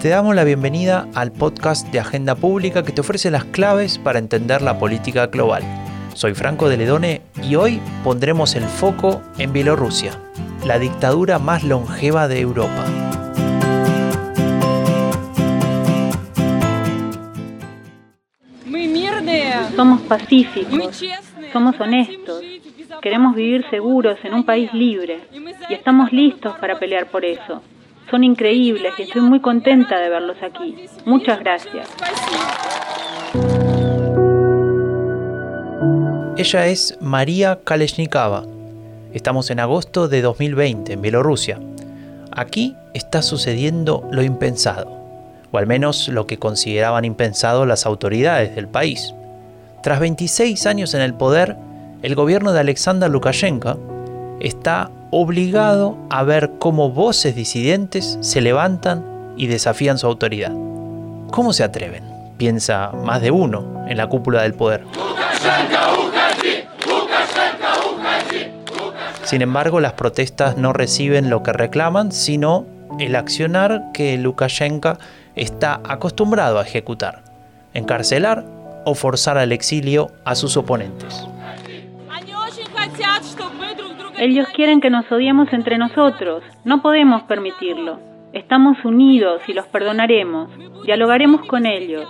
Te damos la bienvenida al podcast de Agenda Pública que te ofrece las claves para entender la política global. Soy Franco de Ledone y hoy pondremos el foco en Bielorrusia, la dictadura más longeva de Europa. Somos pacíficos, somos honestos, queremos vivir seguros en un país libre y estamos listos para pelear por eso. Son increíbles y estoy muy contenta de verlos aquí. Muchas gracias. Ella es María Kaleshnikova. Estamos en agosto de 2020 en Bielorrusia. Aquí está sucediendo lo impensado, o al menos lo que consideraban impensado las autoridades del país. Tras 26 años en el poder, el gobierno de Alexander Lukashenko está obligado a ver cómo voces disidentes se levantan y desafían su autoridad. ¿Cómo se atreven? Piensa más de uno en la cúpula del poder. Sin embargo, las protestas no reciben lo que reclaman, sino el accionar que Lukashenko está acostumbrado a ejecutar, encarcelar o forzar al exilio a sus oponentes. Ellos quieren que nos odiemos entre nosotros. No podemos permitirlo. Estamos unidos y los perdonaremos. Dialogaremos con ellos.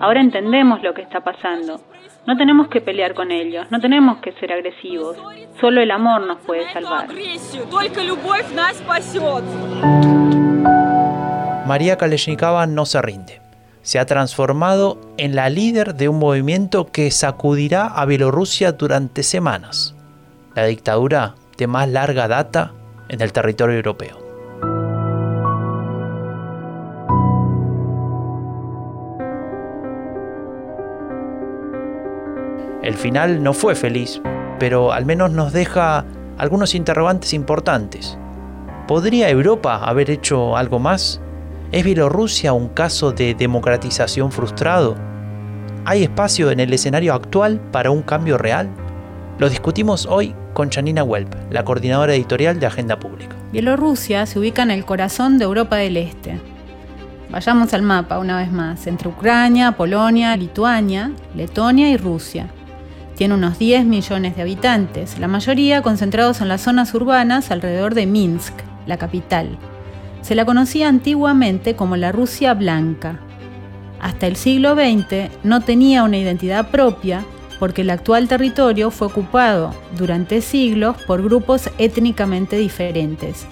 Ahora entendemos lo que está pasando. No tenemos que pelear con ellos, no tenemos que ser agresivos. Solo el amor nos puede salvar. María Kaleshnikova no se rinde. Se ha transformado en la líder de un movimiento que sacudirá a Bielorrusia durante semanas. La dictadura de más larga data en el territorio europeo. El final no fue feliz, pero al menos nos deja algunos interrogantes importantes. ¿Podría Europa haber hecho algo más? ¿Es Bielorrusia un caso de democratización frustrado? ¿Hay espacio en el escenario actual para un cambio real? Lo discutimos hoy con Janina Welp, la coordinadora editorial de Agenda Pública. Bielorrusia se ubica en el corazón de Europa del Este. Vayamos al mapa una vez más, entre Ucrania, Polonia, Lituania, Letonia y Rusia. Tiene unos 10 millones de habitantes, la mayoría concentrados en las zonas urbanas alrededor de Minsk, la capital. Se la conocía antiguamente como la Rusia Blanca. Hasta el siglo XX no tenía una identidad propia porque el actual territorio fue ocupado durante siglos por grupos étnicamente diferentes.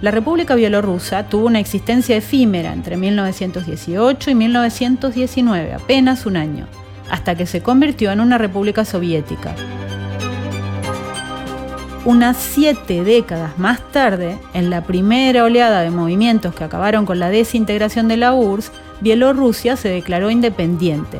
La República Bielorrusa tuvo una existencia efímera entre 1918 y 1919, apenas un año, hasta que se convirtió en una república soviética. Unas siete décadas más tarde, en la primera oleada de movimientos que acabaron con la desintegración de la URSS, Bielorrusia se declaró independiente,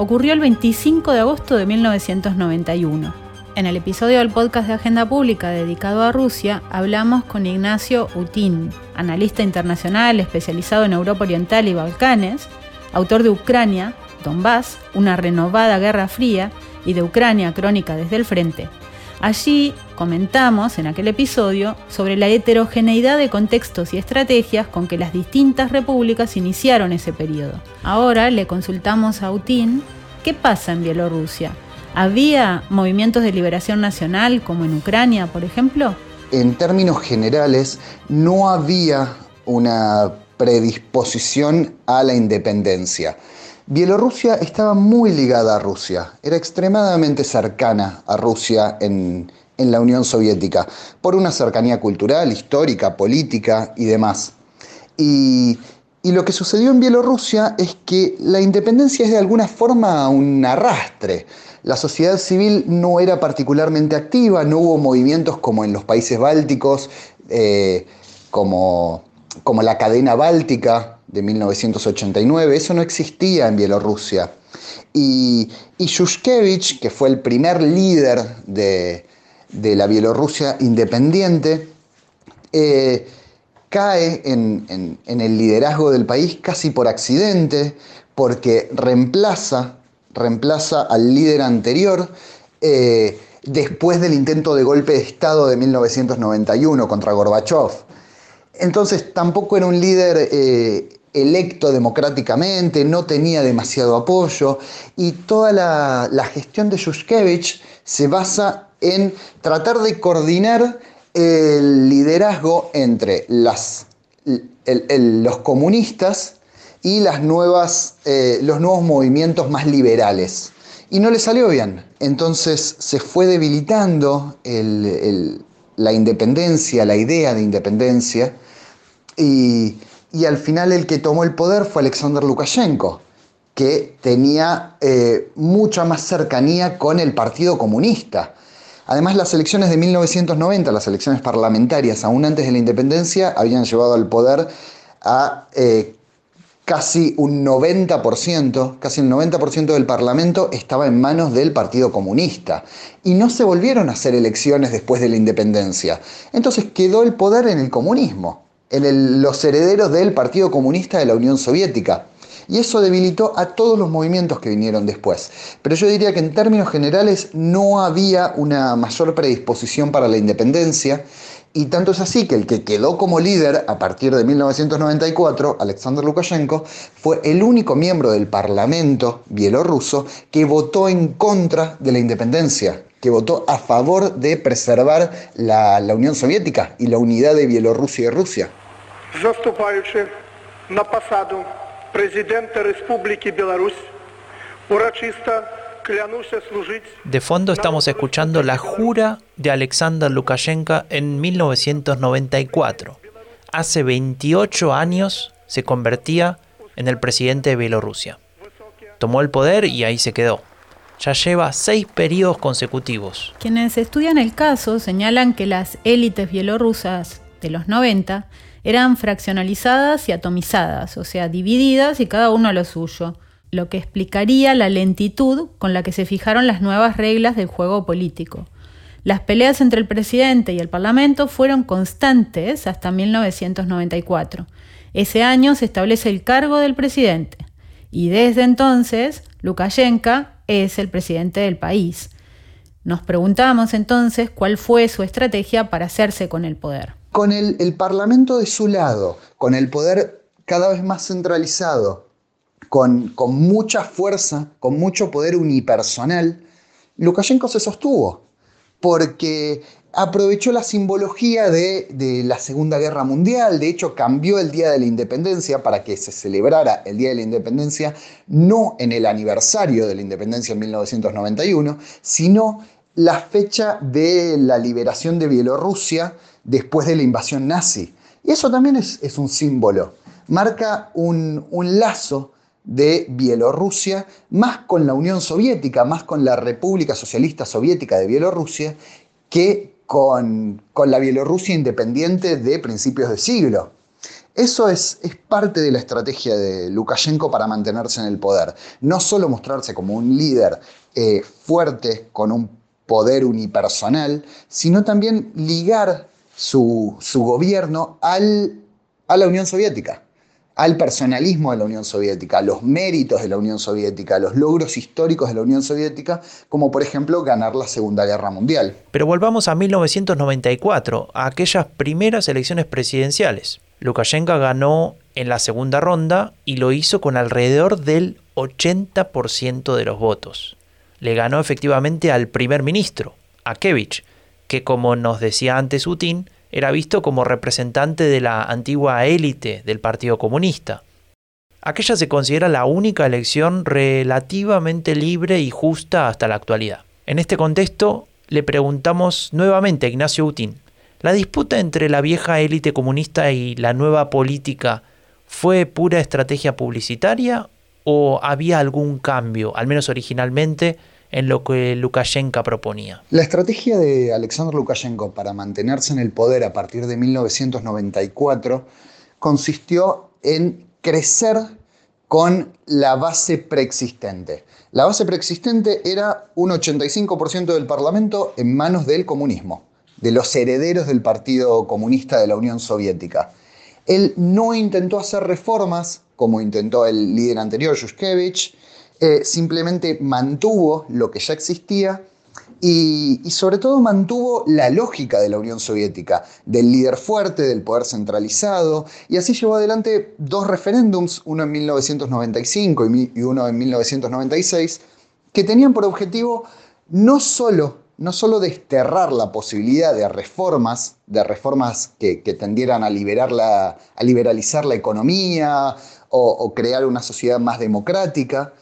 ocurrió el 25 de agosto de 1991. En el episodio del podcast de Agenda Pública dedicado a Rusia, hablamos con Ignacio Utin, analista internacional especializado en Europa Oriental y Balcanes, autor de Ucrania, Donbass, una renovada guerra fría, y de Ucrania, crónica desde el frente, Allí comentamos en aquel episodio sobre la heterogeneidad de contextos y estrategias con que las distintas repúblicas iniciaron ese periodo. Ahora le consultamos a Utin qué pasa en Bielorrusia. ¿Había movimientos de liberación nacional como en Ucrania, por ejemplo? En términos generales, no había una predisposición a la independencia. Bielorrusia estaba muy ligada a Rusia, era extremadamente cercana a Rusia en, la Unión Soviética, por una cercanía cultural, histórica, política y demás. Y, y lo que sucedió en Bielorrusia es que la independencia es de alguna forma un arrastre. La sociedad civil no era particularmente activa, no hubo movimientos como en los países bálticos, eh, como, como la cadena báltica, de 1989, eso no existía en Bielorrusia. Y, y Yushkevich, que fue el primer líder de, la Bielorrusia independiente, eh, cae en, el liderazgo del país casi por accidente, porque reemplaza, reemplaza al líder anterior eh, después del intento de golpe de Estado de 1991 contra Gorbachev. Entonces tampoco era un líder eh, electo democráticamente, no tenía demasiado apoyo y toda la, gestión de Yushkevich se basa en tratar de coordinar el liderazgo entre las, los comunistas y las nuevas, eh, los nuevos movimientos más liberales. Y no le salió bien. Entonces se fue debilitando la independencia, la idea de independencia, y, al final el que tomó el poder fue Alexander Lukashenko, que tenía eh, mucha más cercanía con el Partido Comunista. Además, las elecciones de 1990, las elecciones parlamentarias, aún antes de la independencia, habían llevado al poder a eh, casi un 90%, casi el 90% del Parlamento estaba en manos del Partido Comunista. Y no se volvieron a hacer elecciones después de la independencia. Entonces quedó el poder en el comunismo, en los herederos del Partido Comunista de la Unión Soviética. Y eso debilitó a todos los movimientos que vinieron después. Pero yo diría que en términos generales no había una mayor predisposición para la independencia y tanto es así que el que quedó como líder a partir de 1994, Alexander Lukashenko, fue el único miembro del Parlamento bielorruso que votó en contra de la independencia, que votó a favor de preservar la, la Unión Soviética y la unidad de Bielorrusia y Rusia на посаду президента Республики Беларусь урочисто de fondo estamos escuchando la jura de Alexander Lukashenko en 1994. Hace 28 años se convertía en el presidente de Bielorrusia. Tomó el poder y ahí se quedó. Ya lleva seis periodos consecutivos. Quienes estudian el caso señalan que las élites bielorrusas de los 90 eran fraccionalizadas y atomizadas, o sea, divididas y cada uno a lo suyo lo que explicaría la lentitud con la que se fijaron las nuevas reglas del juego político. Las peleas entre el presidente y el parlamento fueron constantes hasta 1994. Ese año se establece el cargo del presidente y desde entonces Lukashenko es el presidente del país. Nos preguntamos entonces cuál fue su estrategia para hacerse con el poder. Con el, parlamento de su lado, con el poder cada vez más centralizado, con, mucha fuerza, con mucho poder unipersonal, Lukashenko se sostuvo, porque aprovechó la simbología de, de, la Segunda Guerra Mundial, de hecho cambió el Día de la Independencia para que se celebrara el Día de la Independencia no en el aniversario de la Independencia en 1991, sino la fecha de la liberación de Bielorrusia después de la invasión nazi. Y eso también es, un símbolo, marca un, lazo de Bielorrusia, más con la Unión Soviética, más con la República Socialista Soviética de Bielorrusia, que con, la Bielorrusia independiente de principios de siglo. Eso es, es, parte de la estrategia de Lukashenko para mantenerse en el poder. No solo mostrarse como un líder eh, fuerte, con un poder unipersonal, sino también ligar su, su gobierno al, a la Unión Soviética al personalismo de la Unión Soviética, a los méritos de la Unión Soviética, a los logros históricos de la Unión Soviética, como por ejemplo ganar la Segunda Guerra Mundial. Pero volvamos a 1994, a aquellas primeras elecciones presidenciales. Lukashenko ganó en la segunda ronda y lo hizo con alrededor del 80% de los votos. Le ganó efectivamente al primer ministro, Akevich, que como nos decía antes Putin, era visto como representante de la antigua élite del Partido Comunista. Aquella se considera la única elección relativamente libre y justa hasta la actualidad. En este contexto, le preguntamos nuevamente a Ignacio Utín, ¿la disputa entre la vieja élite comunista y la nueva política fue pura estrategia publicitaria o había algún cambio, al menos originalmente, en lo que Lukashenko proponía. La estrategia de Alexander Lukashenko para mantenerse en el poder a partir de 1994 consistió en crecer con la base preexistente. La base preexistente era un 85% del Parlamento en manos del comunismo, de los herederos del Partido Comunista de la Unión Soviética. Él no intentó hacer reformas como intentó el líder anterior, Yushkevich, eh, simplemente mantuvo lo que ya existía y, sobre todo mantuvo la lógica de la Unión Soviética, del líder fuerte, del poder centralizado, y así llevó adelante dos referéndums, uno en 1995 y uno en 1996, que tenían por objetivo no solo, no solo desterrar la posibilidad de reformas, de reformas que, tendieran a, a liberalizar la economía o crear una sociedad más democrática,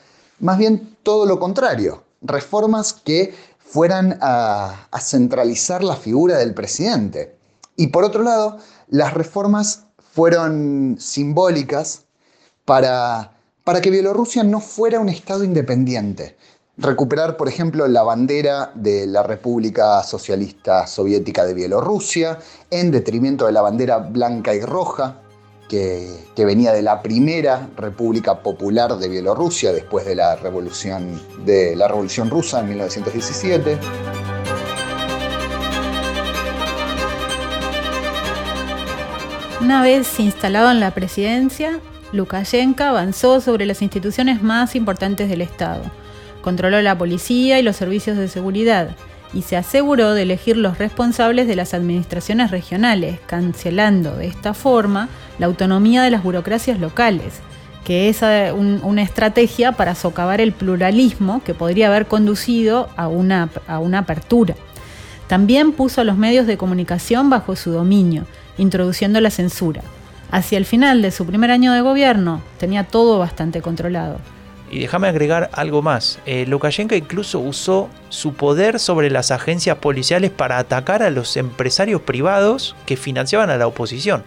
más bien todo lo contrario, reformas que fueran a, centralizar la figura del presidente. Y por otro lado, las reformas fueron simbólicas para, para que Bielorrusia no fuera un Estado independiente. Recuperar, por ejemplo, la bandera de la República Socialista Soviética de Bielorrusia, en detrimento de la bandera blanca y roja que, venía de la primera República Popular de Bielorrusia después de la revolución, de la revolución rusa en 1917. Una vez instalado en la presidencia, Lukashenko avanzó sobre las instituciones más importantes del Estado. Controló la policía y los servicios de seguridad y se aseguró de elegir los responsables de las administraciones regionales, cancelando de esta forma la autonomía de las burocracias locales, que es eh, una estrategia para socavar el pluralismo que podría haber conducido a una, a una apertura. También puso a los medios de comunicación bajo su dominio, introduciendo la censura. Hacia el final de su primer año de gobierno tenía todo bastante controlado. Y déjame agregar algo más. Eh, Lukashenko incluso usó su poder sobre las agencias policiales para atacar a los empresarios privados que financiaban a la oposición.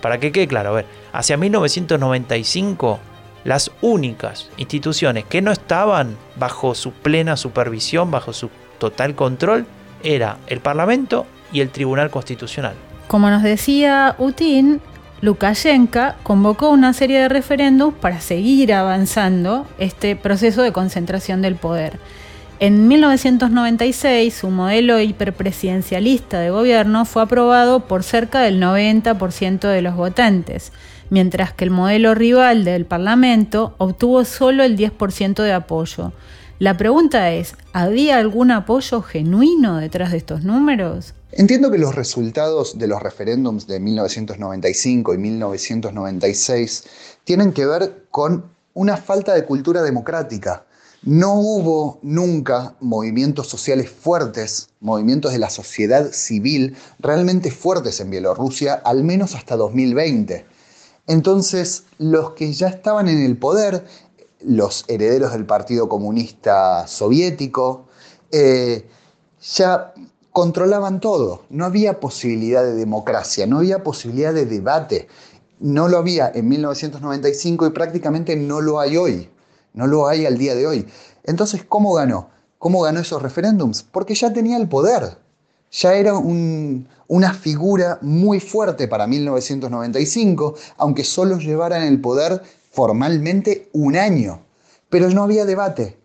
Para que quede claro, a ver, hacia 1995 las únicas instituciones que no estaban bajo su plena supervisión, bajo su total control, era el Parlamento y el Tribunal Constitucional. Como nos decía Utin, Lukashenko convocó una serie de referéndums para seguir avanzando este proceso de concentración del poder. En 1996, su modelo hiperpresidencialista de gobierno fue aprobado por cerca del 90% de los votantes, mientras que el modelo rival del Parlamento obtuvo solo el 10% de apoyo. La pregunta es, ¿había algún apoyo genuino detrás de estos números? Entiendo que los resultados de los referéndums de 1995 y 1996 tienen que ver con una falta de cultura democrática. No hubo nunca movimientos sociales fuertes, movimientos de la sociedad civil realmente fuertes en Bielorrusia, al menos hasta 2020. Entonces, los que ya estaban en el poder, los herederos del Partido Comunista Soviético, eh, ya controlaban todo. No había posibilidad de democracia, no había posibilidad de debate. No lo había en 1995 y prácticamente no lo hay hoy. No lo hay al día de hoy. Entonces, ¿cómo ganó? ¿Cómo ganó esos referéndums? Porque ya tenía el poder. Ya era una figura muy fuerte para 1995, aunque solo llevaran el poder formalmente un año. Pero no había debate,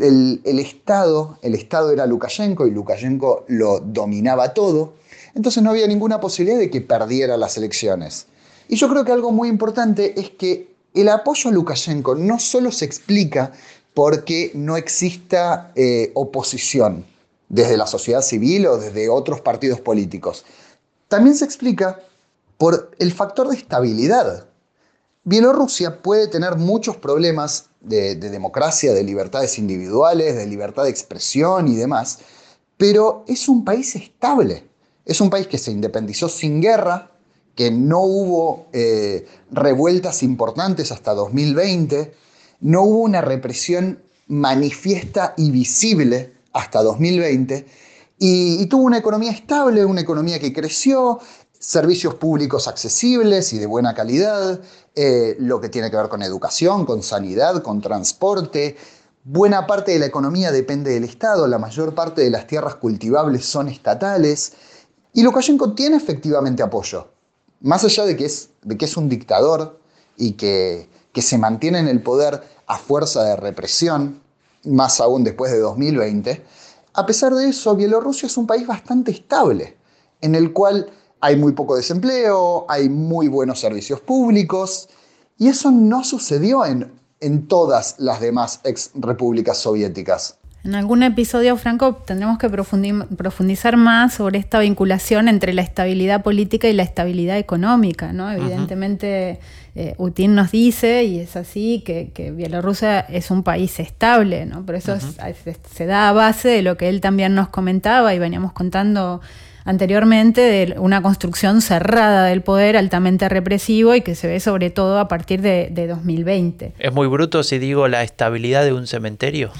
el, Estado, el Estado era Lukashenko y Lukashenko lo dominaba todo, entonces no había ninguna posibilidad de que perdiera las elecciones. Y yo creo que algo muy importante es que el apoyo a Lukashenko no solo se explica porque no exista eh, oposición desde la sociedad civil o desde otros partidos políticos, también se explica por el factor de estabilidad. Bielorrusia puede tener muchos problemas de, democracia, de libertades individuales, de libertad de expresión y demás, pero es un país estable. Es un país que se independizó sin guerra, que no hubo eh, revueltas importantes hasta 2020, no hubo una represión manifiesta y visible hasta 2020, y, y, tuvo una economía estable, una economía que creció, servicios públicos accesibles y de buena calidad, eh, lo que tiene que ver con educación, con sanidad, con transporte. Buena parte de la economía depende del Estado, la mayor parte de las tierras cultivables son estatales. Y Lukashenko tiene efectivamente apoyo. Más allá de que es, de que es un dictador y que, que se mantiene en el poder a fuerza de represión, más aún después de 2020, a pesar de eso, Bielorrusia es un país bastante estable, en el cual hay muy poco desempleo, hay muy buenos servicios públicos, y eso no sucedió en, en todas las demás ex repúblicas soviéticas. En algún episodio, Franco, tendremos que profundizar más sobre esta vinculación entre la estabilidad política y la estabilidad económica. ¿no? Evidentemente, eh, Putin nos dice, y es así, que, Bielorrusia es un país estable, ¿no? por eso se da a base de lo que él también nos comentaba y veníamos contando anteriormente de una construcción cerrada del poder altamente represivo y que se ve sobre todo a partir de, 2020. ¿Es muy bruto si digo la estabilidad de un cementerio?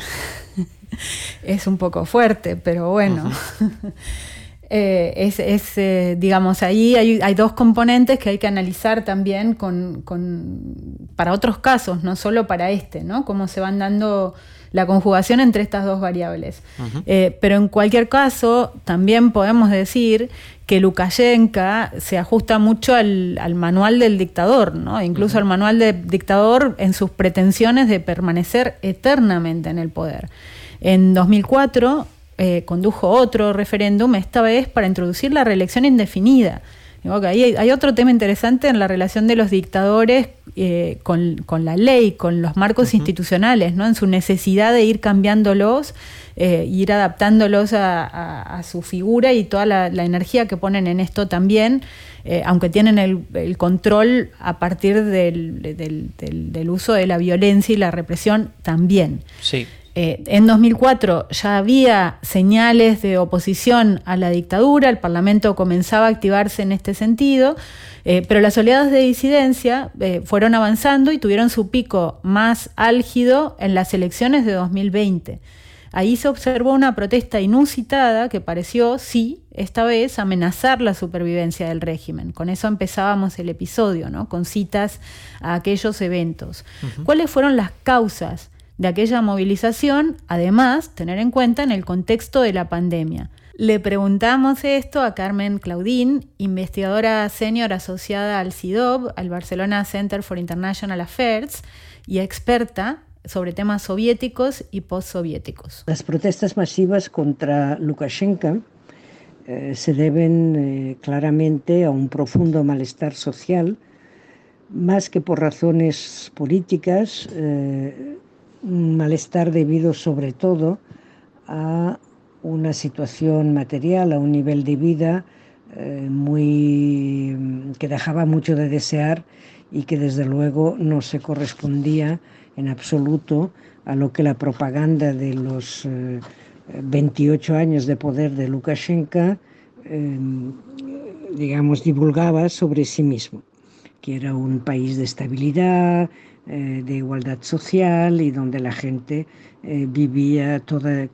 es un poco fuerte, pero bueno. Eh, es, eh, digamos, ahí hay, dos componentes que hay que analizar también con, para otros casos, no solo para este, ¿no? Cómo se van dando la conjugación entre estas dos variables. Eh, pero en cualquier caso, también podemos decir que Lukashenko se ajusta mucho al, manual del dictador, ¿no? incluso al manual del dictador en sus pretensiones de permanecer eternamente en el poder. En 2004 eh, condujo otro referéndum, esta vez para introducir la reelección indefinida hay, otro tema interesante en la relación de los dictadores eh, con, la ley, con los marcos institucionales, ¿no? en su necesidad de ir cambiándolos, eh, ir adaptándolos a, su figura y toda la, energía que ponen en esto también, eh, aunque tienen el, control a partir del, del, uso de la violencia y la represión también. Sí. Eh, en 2004 ya había señales de oposición a la dictadura, el Parlamento comenzaba a activarse en este sentido, eh, pero las oleadas de disidencia eh, fueron avanzando y tuvieron su pico más álgido en las elecciones de 2020. Ahí se observó una protesta inusitada que pareció, sí, esta vez amenazar la supervivencia del régimen. Con eso empezábamos el episodio, ¿no? con citas a aquellos eventos. ¿Cuáles fueron las causas? De aquella movilización, además tener en cuenta en el contexto de la pandemia. Le preguntamos esto a Carmen Claudín, investigadora senior asociada al CIDOB, al Barcelona Center for International Affairs, y experta sobre temas soviéticos y postsoviéticos. Las protestas masivas contra Lukashenko eh, se deben eh, claramente a un profundo malestar social, más que por razones políticas. Eh, un malestar debido sobre todo a una situación material, a un nivel de vida eh, muy que dejaba mucho de desear y que desde luego no se correspondía en absoluto a lo que la propaganda de los 28 eh, años de poder de Lukashenko, eh, digamos, divulgaba sobre sí mismo, que era un país de estabilidad, eh, de igualdad social y donde la gente eh, vivía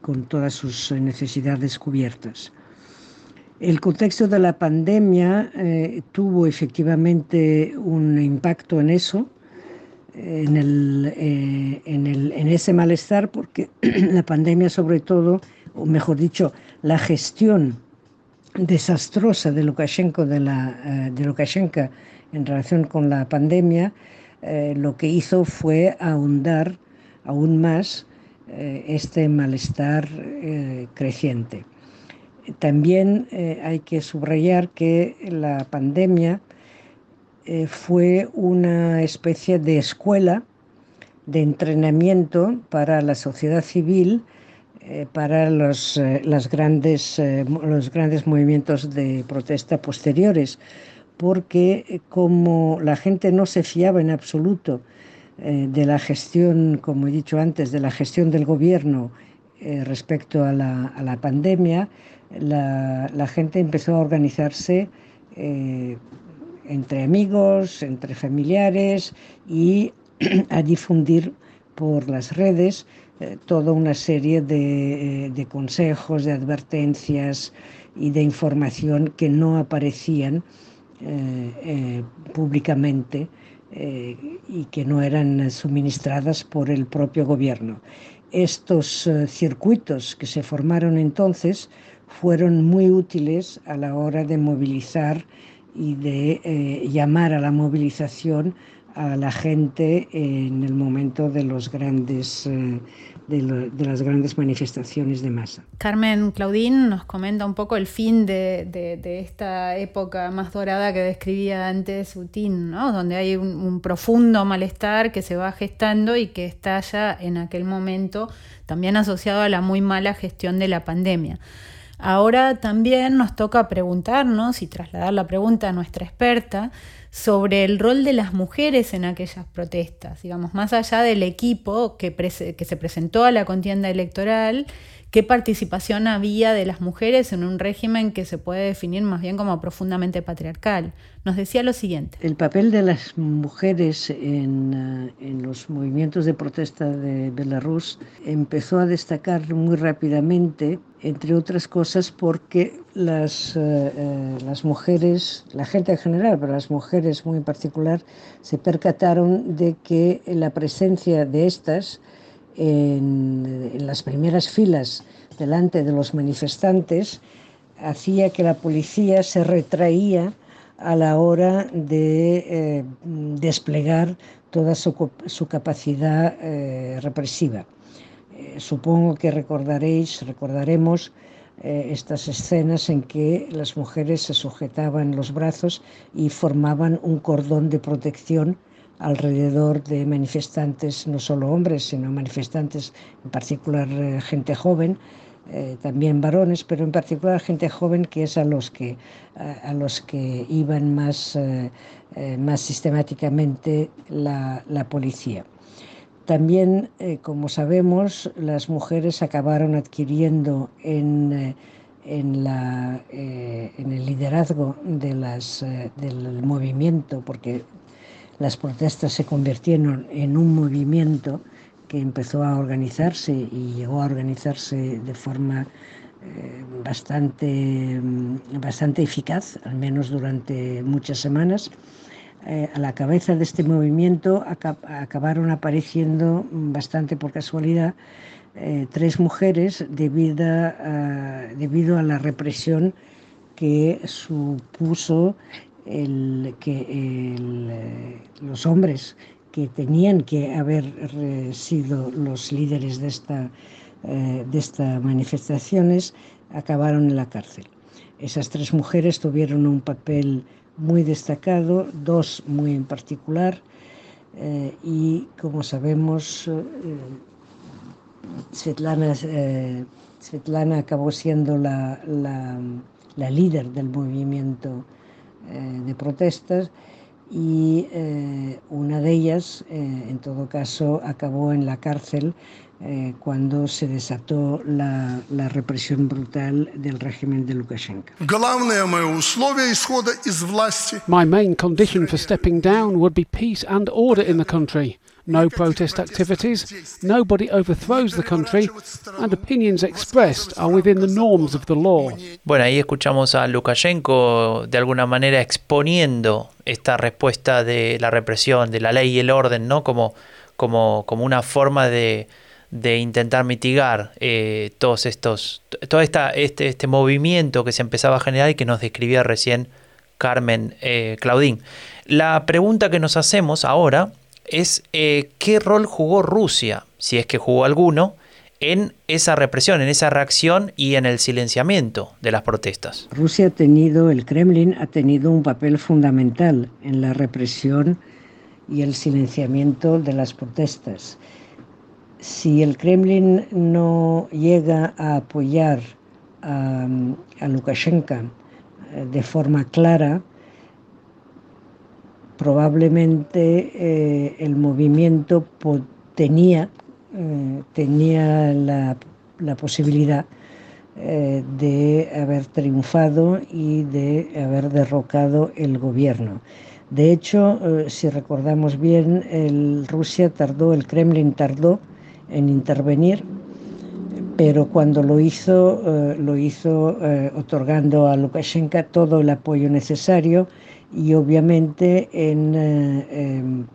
con todas sus necesidades cubiertas. El contexto de la pandemia eh, tuvo efectivamente un impacto en eso, en, el, en, el, en, ese malestar, porque la pandemia sobre todo, o mejor dicho, la gestión desastrosa de Lukashenko, de, la, de Lukashenko en relación con la pandemia, eh, lo que hizo fue ahondar aún más eh, este malestar eh, creciente. También hay que subrayar que la pandemia fue una especie de escuela de entrenamiento para la sociedad civil, para los, grandes, los grandes movimientos de protesta posteriores porque eh, como la gente no se fiaba en absoluto eh, de la gestión, como he dicho antes, de la gestión del gobierno eh, respecto a la, pandemia, la, gente empezó a organizarse entre amigos, entre familiares y a difundir por las redes toda una serie de consejos, de advertencias y de información que no aparecían eh, eh, públicamente eh, y que no eran suministradas por el propio gobierno. Estos circuitos que se formaron entonces fueron muy útiles a la hora de movilizar y de llamar a la movilización a la gente en el momento de los grandes de, las grandes manifestaciones de masa. Carmen Claudín nos comenta un poco el fin de, esta época más dorada que describía antes Utín, ¿no? donde hay un, profundo malestar que se va gestando y que estalla en aquel momento, también asociado a la muy mala gestión de la pandemia. Ahora también nos toca preguntarnos y trasladar la pregunta a nuestra experta sobre el rol de las mujeres en aquellas protestas, digamos, más allá del equipo que, que se presentó a la contienda electoral qué participación había de las mujeres en un régimen que se puede definir más bien como profundamente patriarcal. Nos decía lo siguiente. El papel de las mujeres en, eh, los movimientos de protesta de Belarus empezó a destacar muy rápidamente, entre otras cosas porque las, eh, eh, las mujeres, la gente en general, pero las mujeres muy en particular, se percataron de que la presencia de estas en, las primeras filas delante de los manifestantes hacía que la policía se retraía a la hora de eh, desplegar toda su, capacidad eh, represiva. Eh, supongo que recordaréis, recordaremos estas escenas en que las mujeres se sujetaban los brazos y formaban un cordón de protección alrededor de manifestantes, no solo hombres, sino manifestantes, en particular eh, gente joven, eh, también varones, pero en particular gente joven que es a los que, a, los que iban más, eh, más sistemáticamente la, la policía. También, como sabemos, las mujeres acabaron adquiriendo en, en, la, en el liderazgo de del movimiento, porque las protestas se convirtieron en un movimiento que empezó a organizarse y llegó a organizarse de forma eh, bastante, mm, bastante eficaz, al menos durante muchas semanas. Eh, a la cabeza de este movimiento acabaron apareciendo mm, bastante por casualidad eh, tres mujeres debido debido a la represión que supuso el, que eh, los hombres que tenían que haber sido los líderes de, esta, eh, de estas manifestaciones acabaron en la cárcel. Esas tres mujeres tuvieron un papel muy destacado, dos muy en particular, eh, y como sabemos, Svetlana, Svetlana, acabó siendo la, la, la líder del movimiento eh, de protestas y eh, una de ellas, eh, en todo caso, acabó en la cárcel cuando se desató la, la represión brutal del régimen de Lukashenko. My main condition for stepping down would be peace and order in the country. No protest activities, nobody overthrows the country, and opinions expressed are within the norms of the law. Bueno, ahí escuchamos a Lukashenko de alguna manera exponiendo esta respuesta de la represión, de la ley y el orden, ¿no? Como, como, como una forma de, de intentar mitigar eh, todos estos, todo esta, este, este movimiento que se empezaba a generar y que nos describía recién Carmen eh, Claudín. La pregunta que nos hacemos ahora es eh, qué rol jugó Rusia, si es que jugó alguno, en esa represión, en esa reacción y en el silenciamiento de las protestas. Rusia ha tenido, el Kremlin ha tenido un papel fundamental en la represión y el silenciamiento de las protestas. Si el Kremlin no llega a apoyar a, a Lukashenko eh, de forma clara, probablemente eh, el movimiento tenía, eh, tenía la, posibilidad eh, de haber triunfado y de haber derrocado el gobierno. De hecho, si recordamos bien, Rusia tardó, el Kremlin tardó en intervenir, pero cuando lo hizo, lo hizo otorgando a Lukashenko todo el apoyo necesario y obviamente en, eh, em,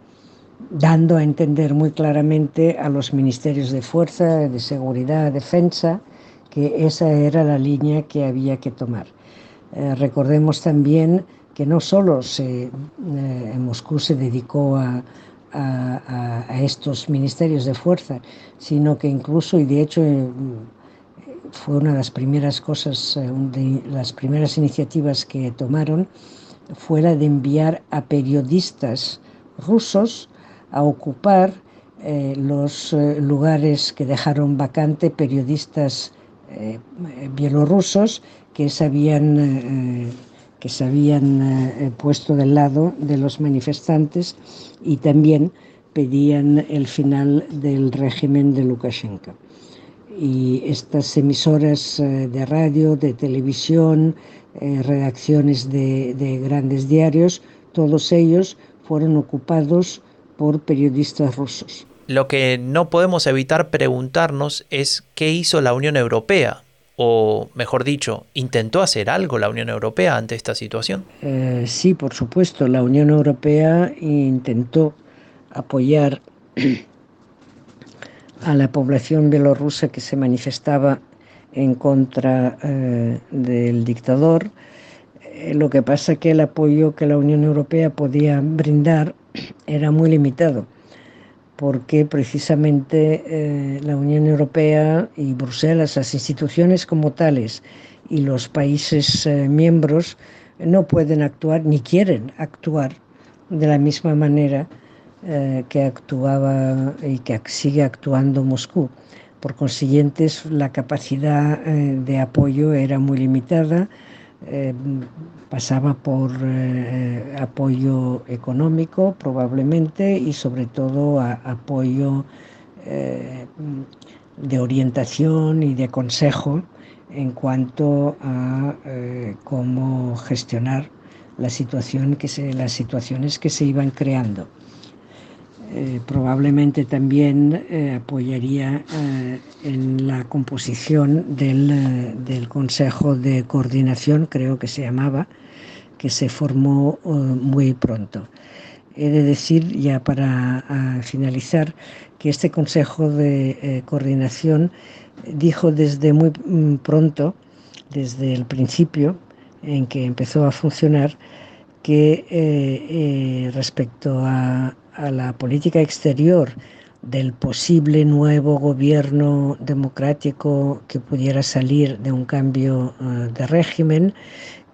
dando a entender muy claramente a los ministerios de fuerza, de seguridad, defensa, que esa era la línea que había que tomar. Eh, recordemos también que no solo se, eh, Moscú se dedicó a, a, estos ministerios de fuerza, sino que incluso, y de hecho eh, fue una de las primeras cosas, eh, de las primeras iniciativas que tomaron, fuera de enviar a periodistas rusos a ocupar eh, los lugares que dejaron vacante periodistas bielorrusos que se habían, que se habían puesto del lado de los manifestantes y también pedían el final del régimen de Lukashenko. Y estas emisoras eh, de radio, de televisión, eh, redacciones de, grandes diarios, todos ellos fueron ocupados por periodistas rusos. Lo que no podemos evitar preguntarnos es qué hizo la Unión Europea, o mejor dicho, ¿intentó hacer algo la Unión Europea ante esta situación? Eh, sí, por supuesto, la Unión Europea intentó apoyar a la población bielorrusa que se manifestaba en contra eh, del dictador. Eh, lo que pasa es que el apoyo que la Unión Europea podía brindar era muy limitado, porque precisamente eh, la Unión Europea y Bruselas, las instituciones como tales y los países miembros no pueden actuar ni quieren actuar de la misma manera que actuaba y que sigue actuando Moscú. Por consiguiente, la capacidad eh, de apoyo era muy limitada, eh, pasaba por apoyo económico probablemente y sobre todo apoyo de orientación y de consejo en cuanto a cómo gestionar que se, las situaciones que se iban creando. Eh, probablemente también eh, apoyaría eh, en la composición del, Consejo de Coordinación, creo que se llamaba, que se formó muy pronto. He de decir, ya para finalizar, que este Consejo de Coordinación dijo desde muy mm, pronto, desde el principio en que empezó a funcionar, que respecto a, a la política exterior del posible nuevo gobierno democrático que pudiera salir de un cambio eh, de régimen,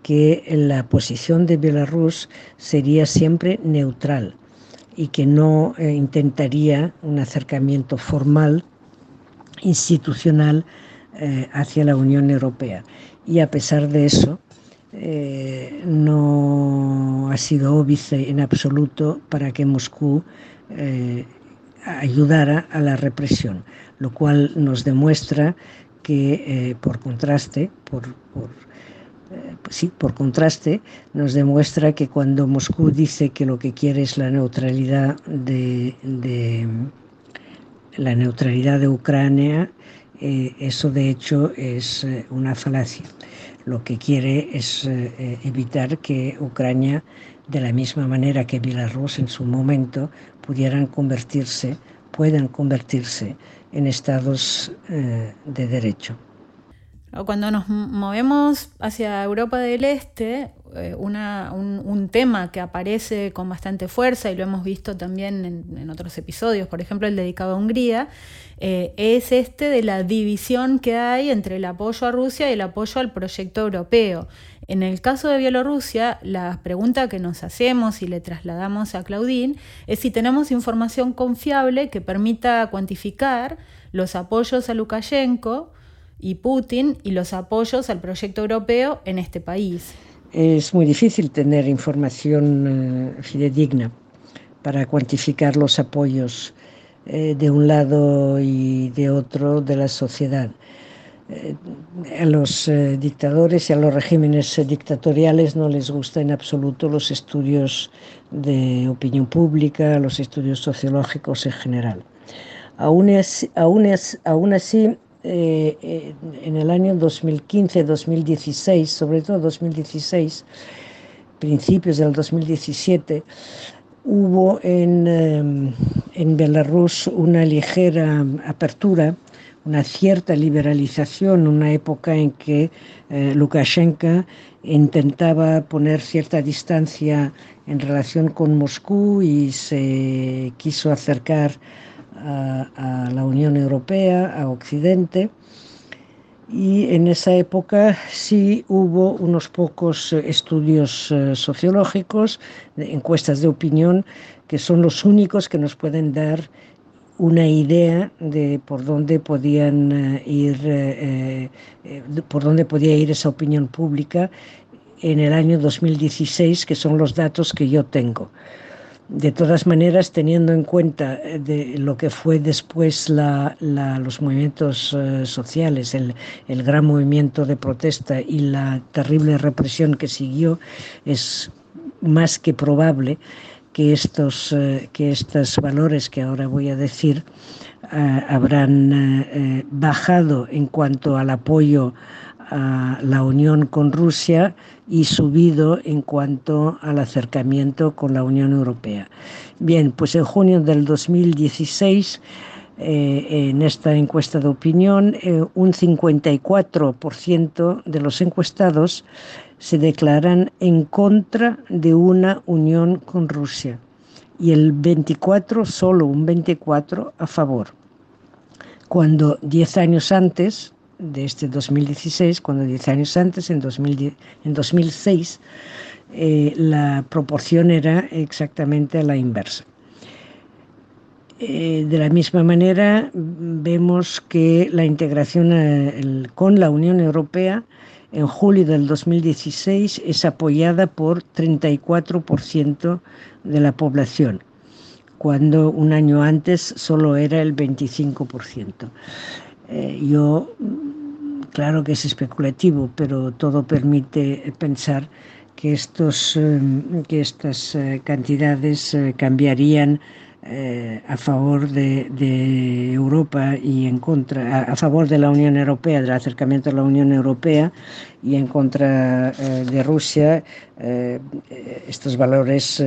que la posición de Belarus sería siempre neutral y que no eh, intentaría un acercamiento formal, institucional, eh, hacia la Unión Europea. Y a pesar de eso, eh, no ha sido óbice en absoluto para que Moscú eh, ayudara a la represión, lo cual nos demuestra que, eh, por contraste, por, sí, por contraste, nos demuestra que cuando Moscú dice que lo que quiere es la neutralidad de la neutralidad de Ucrania, eso de hecho es una falacia lo que quiere es eh, evitar que Ucrania, de la misma manera que Bielorrusia en su momento, pudieran convertirse, puedan convertirse en estados eh, de derecho. Cuando nos movemos hacia Europa del Este, eh, un, tema que aparece con bastante fuerza y lo hemos visto también en, otros episodios, por ejemplo el dedicado a Hungría, eh, es este de la división que hay entre el apoyo a Rusia y el apoyo al proyecto europeo. En el caso de Bielorrusia, la pregunta que nos hacemos y le trasladamos a Claudine es si tenemos información confiable que permita cuantificar los apoyos a Lukashenko y Putin y los apoyos al proyecto europeo en este país es muy difícil tener información eh, fidedigna para cuantificar los apoyos eh, de un lado y de otro de la sociedad. Eh, a los dictadores y a los regímenes dictatoriales no les gustan en absoluto los estudios de opinión pública, los estudios sociológicos en general. Aún, aún así, eh, en el año 2015-2016, sobre todo 2016, principios del 2017, hubo en, eh, en Belarus una ligera apertura una cierta liberalización, una época en que eh, Lukashenko intentaba poner cierta distancia en relación con Moscú y se quiso acercar a, la Unión Europea, a Occidente. Y en esa época sí hubo unos pocos estudios eh, sociológicos, encuestas de opinión, que son los únicos que nos pueden dar una idea de por dónde podían eh, ir, eh, eh, por dónde podía ir esa opinión pública en el año 2016, que son los datos que yo tengo. De todas maneras, teniendo en cuenta de lo que fue después los movimientos sociales, el, gran movimiento de protesta y la terrible represión que siguió, es más que probable que estos, eh, que valores que ahora voy a decir eh, habrán eh, bajado en cuanto al apoyo a la unión con Rusia y subido en cuanto al acercamiento con la Unión Europea. Bien, pues en junio del 2016, en esta encuesta de opinión, un 54% de los encuestados se declaran en contra de una unión con Rusia y el 24, solo un 24 a favor. Cuando 10 años antes de este 2016, cuando 10 años antes, en, 2006, eh, la proporción era exactamente la inversa. Eh, de la misma manera, vemos que la integración eh, con la Unión Europea en julio del 2016 es apoyada por 34% de la población, cuando un año antes solo era el 25%. Eh, yo, claro que es especulativo, pero todo permite pensar que, estos, eh, que estas eh, cantidades cambiarían eh, a favor de, Europa y en contra, a, favor de la Unión Europea, del acercamiento a la Unión Europea y en contra eh, de Rusia, eh, estos valores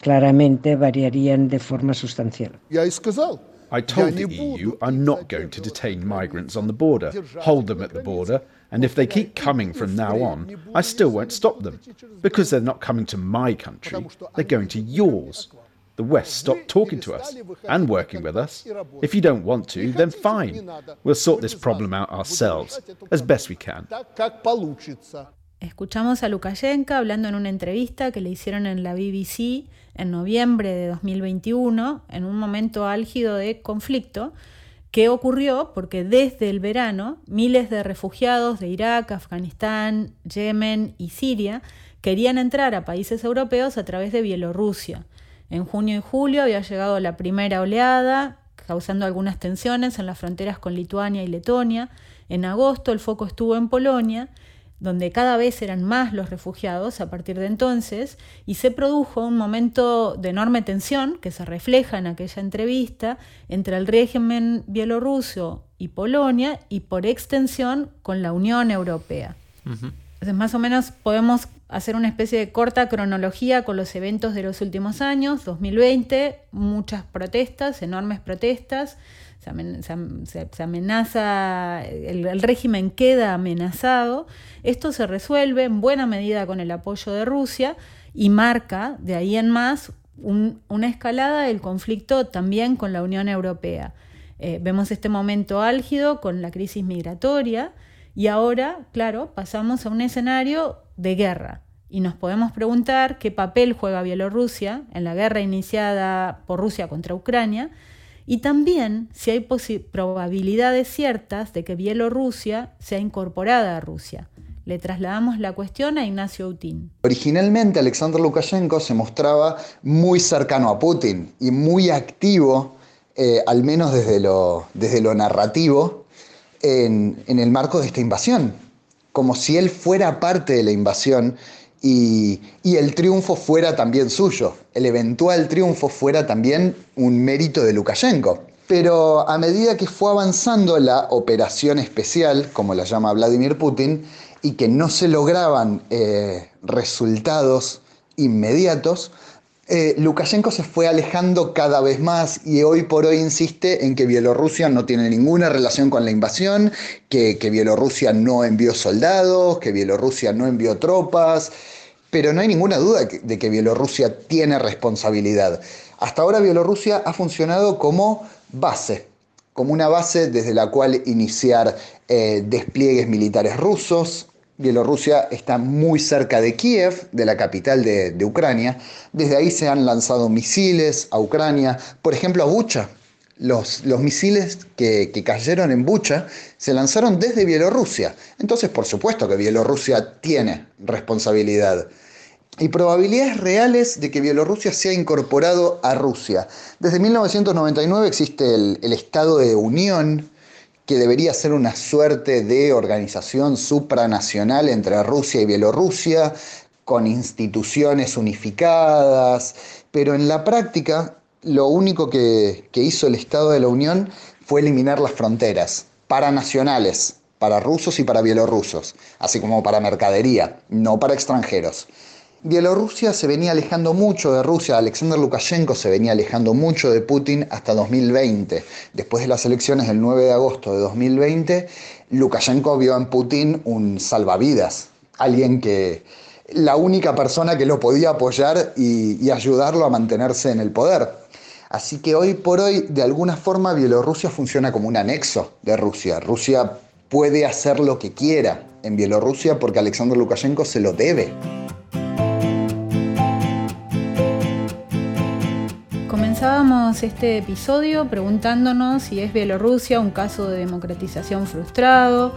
claramente variarían de forma sustancial. I told the EU I'm not going to detain migrants on the border, hold them at the border, and if they keep coming from now on, I still won't stop them, because they're not coming to my country, they're going to yours. the West stopped talking to us and working with us. If you don't want to, then fine. We'll sort this problem out ourselves as best we can. Escuchamos a Lukashenko hablando en una entrevista que le hicieron en la BBC en noviembre de 2021, en un momento álgido de conflicto, que ocurrió porque desde el verano miles de refugiados de Irak, Afganistán, Yemen y Siria querían entrar a países europeos a través de Bielorrusia. En junio y julio había llegado la primera oleada, causando algunas tensiones en las fronteras con Lituania y Letonia. En agosto el foco estuvo en Polonia, donde cada vez eran más los refugiados a partir de entonces, y se produjo un momento de enorme tensión que se refleja en aquella entrevista entre el régimen bielorruso y Polonia, y por extensión con la Unión Europea. Entonces, más o menos podemos hacer una especie de corta cronología con los eventos de los últimos años, 2020, muchas protestas, enormes protestas, se, amenaza, el, régimen queda amenazado, esto se resuelve en buena medida con el apoyo de Rusia y marca de ahí en más una escalada del conflicto también con la Unión Europea. Eh, vemos este momento álgido con la crisis migratoria y ahora, claro, pasamos a un escenario de guerra. Y nos podemos preguntar qué papel juega Bielorrusia en la guerra iniciada por Rusia contra Ucrania y también si hay probabilidades ciertas de que Bielorrusia sea incorporada a Rusia. Le trasladamos la cuestión a Ignacio Utín. Originalmente Alexander Lukashenko se mostraba muy cercano a Putin y muy activo, eh, al menos desde lo, desde lo narrativo, en, en el marco de esta invasión, como si él fuera parte de la invasión y, el triunfo fuera también suyo, el eventual triunfo fuera también un mérito de Lukashenko. Pero a medida que fue avanzando la operación especial, como la llama Vladimir Putin, y que no se lograban eh, resultados inmediatos, Eh, Lukashenko se fue alejando cada vez más y hoy por hoy insiste en que Bielorrusia no tiene ninguna relación con la invasión, que, que Bielorrusia no envió soldados, que Bielorrusia no envió tropas, pero no hay ninguna duda de que Bielorrusia tiene responsabilidad. Hasta ahora Bielorrusia ha funcionado como base, como una base desde la cual iniciar eh, despliegues militares rusos, Bielorrusia está muy cerca de Kiev, de la capital de, Ucrania. Desde ahí se han lanzado misiles a Ucrania, por ejemplo a Bucha. Los, misiles que, cayeron en Bucha se lanzaron desde Bielorrusia. Entonces, por supuesto que Bielorrusia tiene responsabilidad. Y probabilidades reales de que Bielorrusia sea incorporado a Rusia. Desde 1999 existe el, Estado de Unión que debería ser una suerte de organización supranacional entre Rusia y Bielorrusia, con instituciones unificadas, pero en la práctica lo único que, hizo el Estado de la Unión fue eliminar las fronteras paranacionales, para rusos y para bielorrusos, así como para mercadería, no para extranjeros. Bielorrusia se venía alejando mucho de Rusia, Alexander Lukashenko se venía alejando mucho de Putin hasta 2020. Después de las elecciones del 9 de agosto de 2020, Lukashenko vio en Putin un salvavidas, alguien que la única persona que lo podía apoyar y, ayudarlo a mantenerse en el poder. Así que hoy por hoy, de alguna forma, Bielorrusia funciona como un anexo de Rusia. Rusia puede hacer lo que quiera en Bielorrusia porque Alexander Lukashenko se lo debe. Comenzábamos este episodio preguntándonos si es Bielorrusia un caso de democratización frustrado,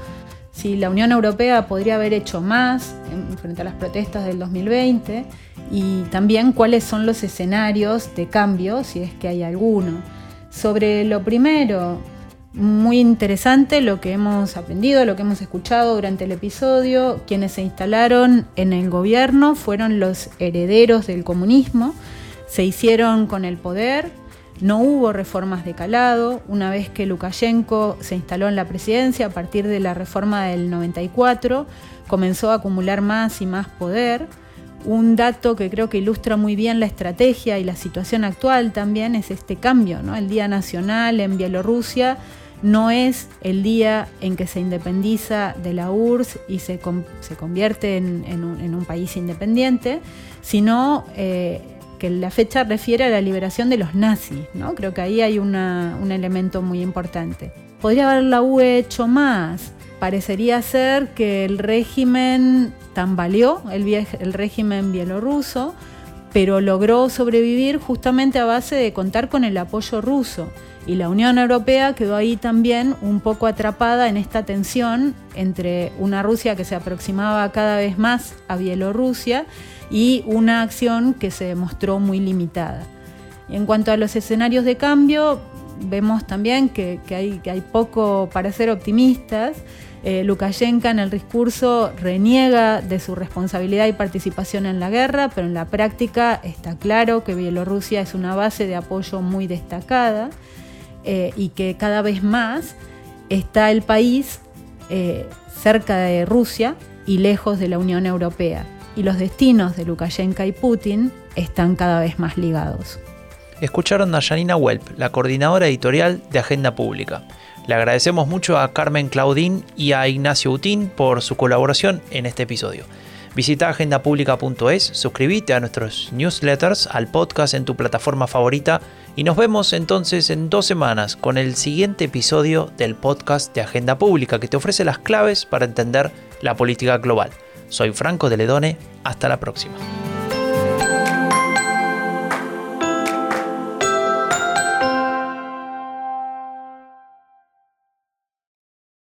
si la Unión Europea podría haber hecho más en, frente a las protestas del 2020 y también cuáles son los escenarios de cambio, si es que hay alguno. Sobre lo primero, muy interesante lo que hemos aprendido, lo que hemos escuchado durante el episodio. Quienes se instalaron en el gobierno fueron los herederos del comunismo se hicieron con el poder, no hubo reformas de calado, una vez que Lukashenko se instaló en la presidencia a partir de la reforma del 94, comenzó a acumular más y más poder. Un dato que creo que ilustra muy bien la estrategia y la situación actual también es este cambio. ¿no? El Día Nacional en Bielorrusia no es el día en que se independiza de la URSS y se, convierte en, un, país independiente, sino eh, que la fecha refiere a la liberación de los nazis, ¿no? Creo que ahí hay un elemento muy importante. ¿Podría haber la UE hecho más? Parecería ser que el régimen tambaleó, el, el régimen bielorruso, pero logró sobrevivir justamente a base de contar con el apoyo ruso. Y la Unión Europea quedó ahí también un poco atrapada en esta tensión entre una Rusia que se aproximaba cada vez más a Bielorrusia y una acción que se demostró muy limitada. En cuanto a los escenarios de cambio, vemos también que hay, poco para ser optimistas. Eh, Lukashenko en el discurso reniega de su responsabilidad y participación en la guerra, pero en la práctica está claro que Bielorrusia es una base de apoyo muy destacada eh, y que cada vez más está el país eh, cerca de Rusia y lejos de la Unión Europea y los destinos de Lukashenko y Putin están cada vez más ligados. Escucharon a Janina Welp, la coordinadora editorial de Agenda Pública. Le agradecemos mucho a Carmen Claudín y a Ignacio Utín por su colaboración en este episodio. Visita agendapublica.es, suscríbete a nuestros newsletters, al podcast en tu plataforma favorita y nos vemos entonces en dos semanas con el siguiente episodio del podcast de Agenda Pública que te ofrece las claves para entender la política global. Soy Franco de Ledone, hasta la próxima.